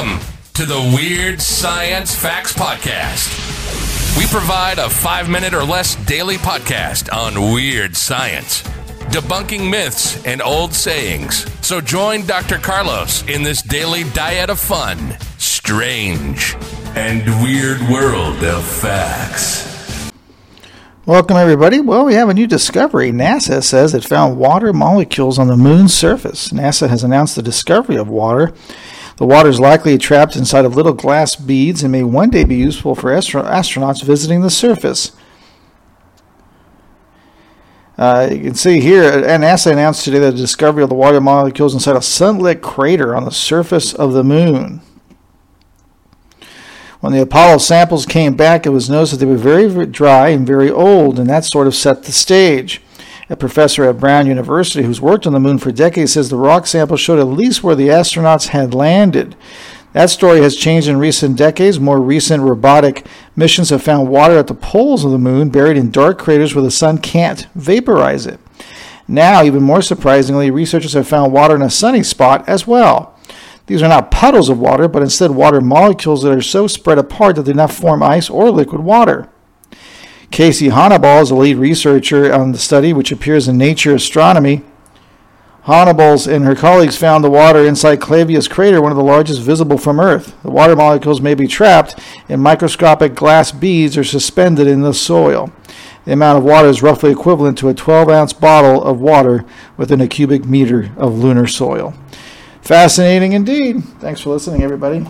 Welcome to the Weird Science Facts Podcast. We provide a five minute or less daily podcast on weird science, debunking myths and old sayings. So join Dr. Carlos in this daily diet of fun, strange, and weird world of facts. Welcome, everybody. Well, we have a new discovery. NASA says it found water molecules on the moon's surface. NASA has announced the discovery of water. The water is likely trapped inside of little glass beads and may one day be useful for astro- astronauts visiting the surface. Uh, you can see here, and NASA announced today the discovery of the water molecules inside a sunlit crater on the surface of the moon. When the Apollo samples came back, it was noticed that they were very, very dry and very old, and that sort of set the stage. A professor at Brown University who's worked on the moon for decades says the rock samples showed at least where the astronauts had landed. That story has changed in recent decades. More recent robotic missions have found water at the poles of the moon buried in dark craters where the sun can't vaporize it. Now, even more surprisingly, researchers have found water in a sunny spot as well. These are not puddles of water, but instead water molecules that are so spread apart that they do not form ice or liquid water. Casey Honniball is a lead researcher on the study, which appears in Nature Astronomy. Honniballs and her colleagues found the water inside Clavius crater, one of the largest visible from Earth. The water molecules may be trapped in microscopic glass beads or suspended in the soil. The amount of water is roughly equivalent to a 12 ounce bottle of water within a cubic meter of lunar soil. Fascinating indeed. Thanks for listening, everybody.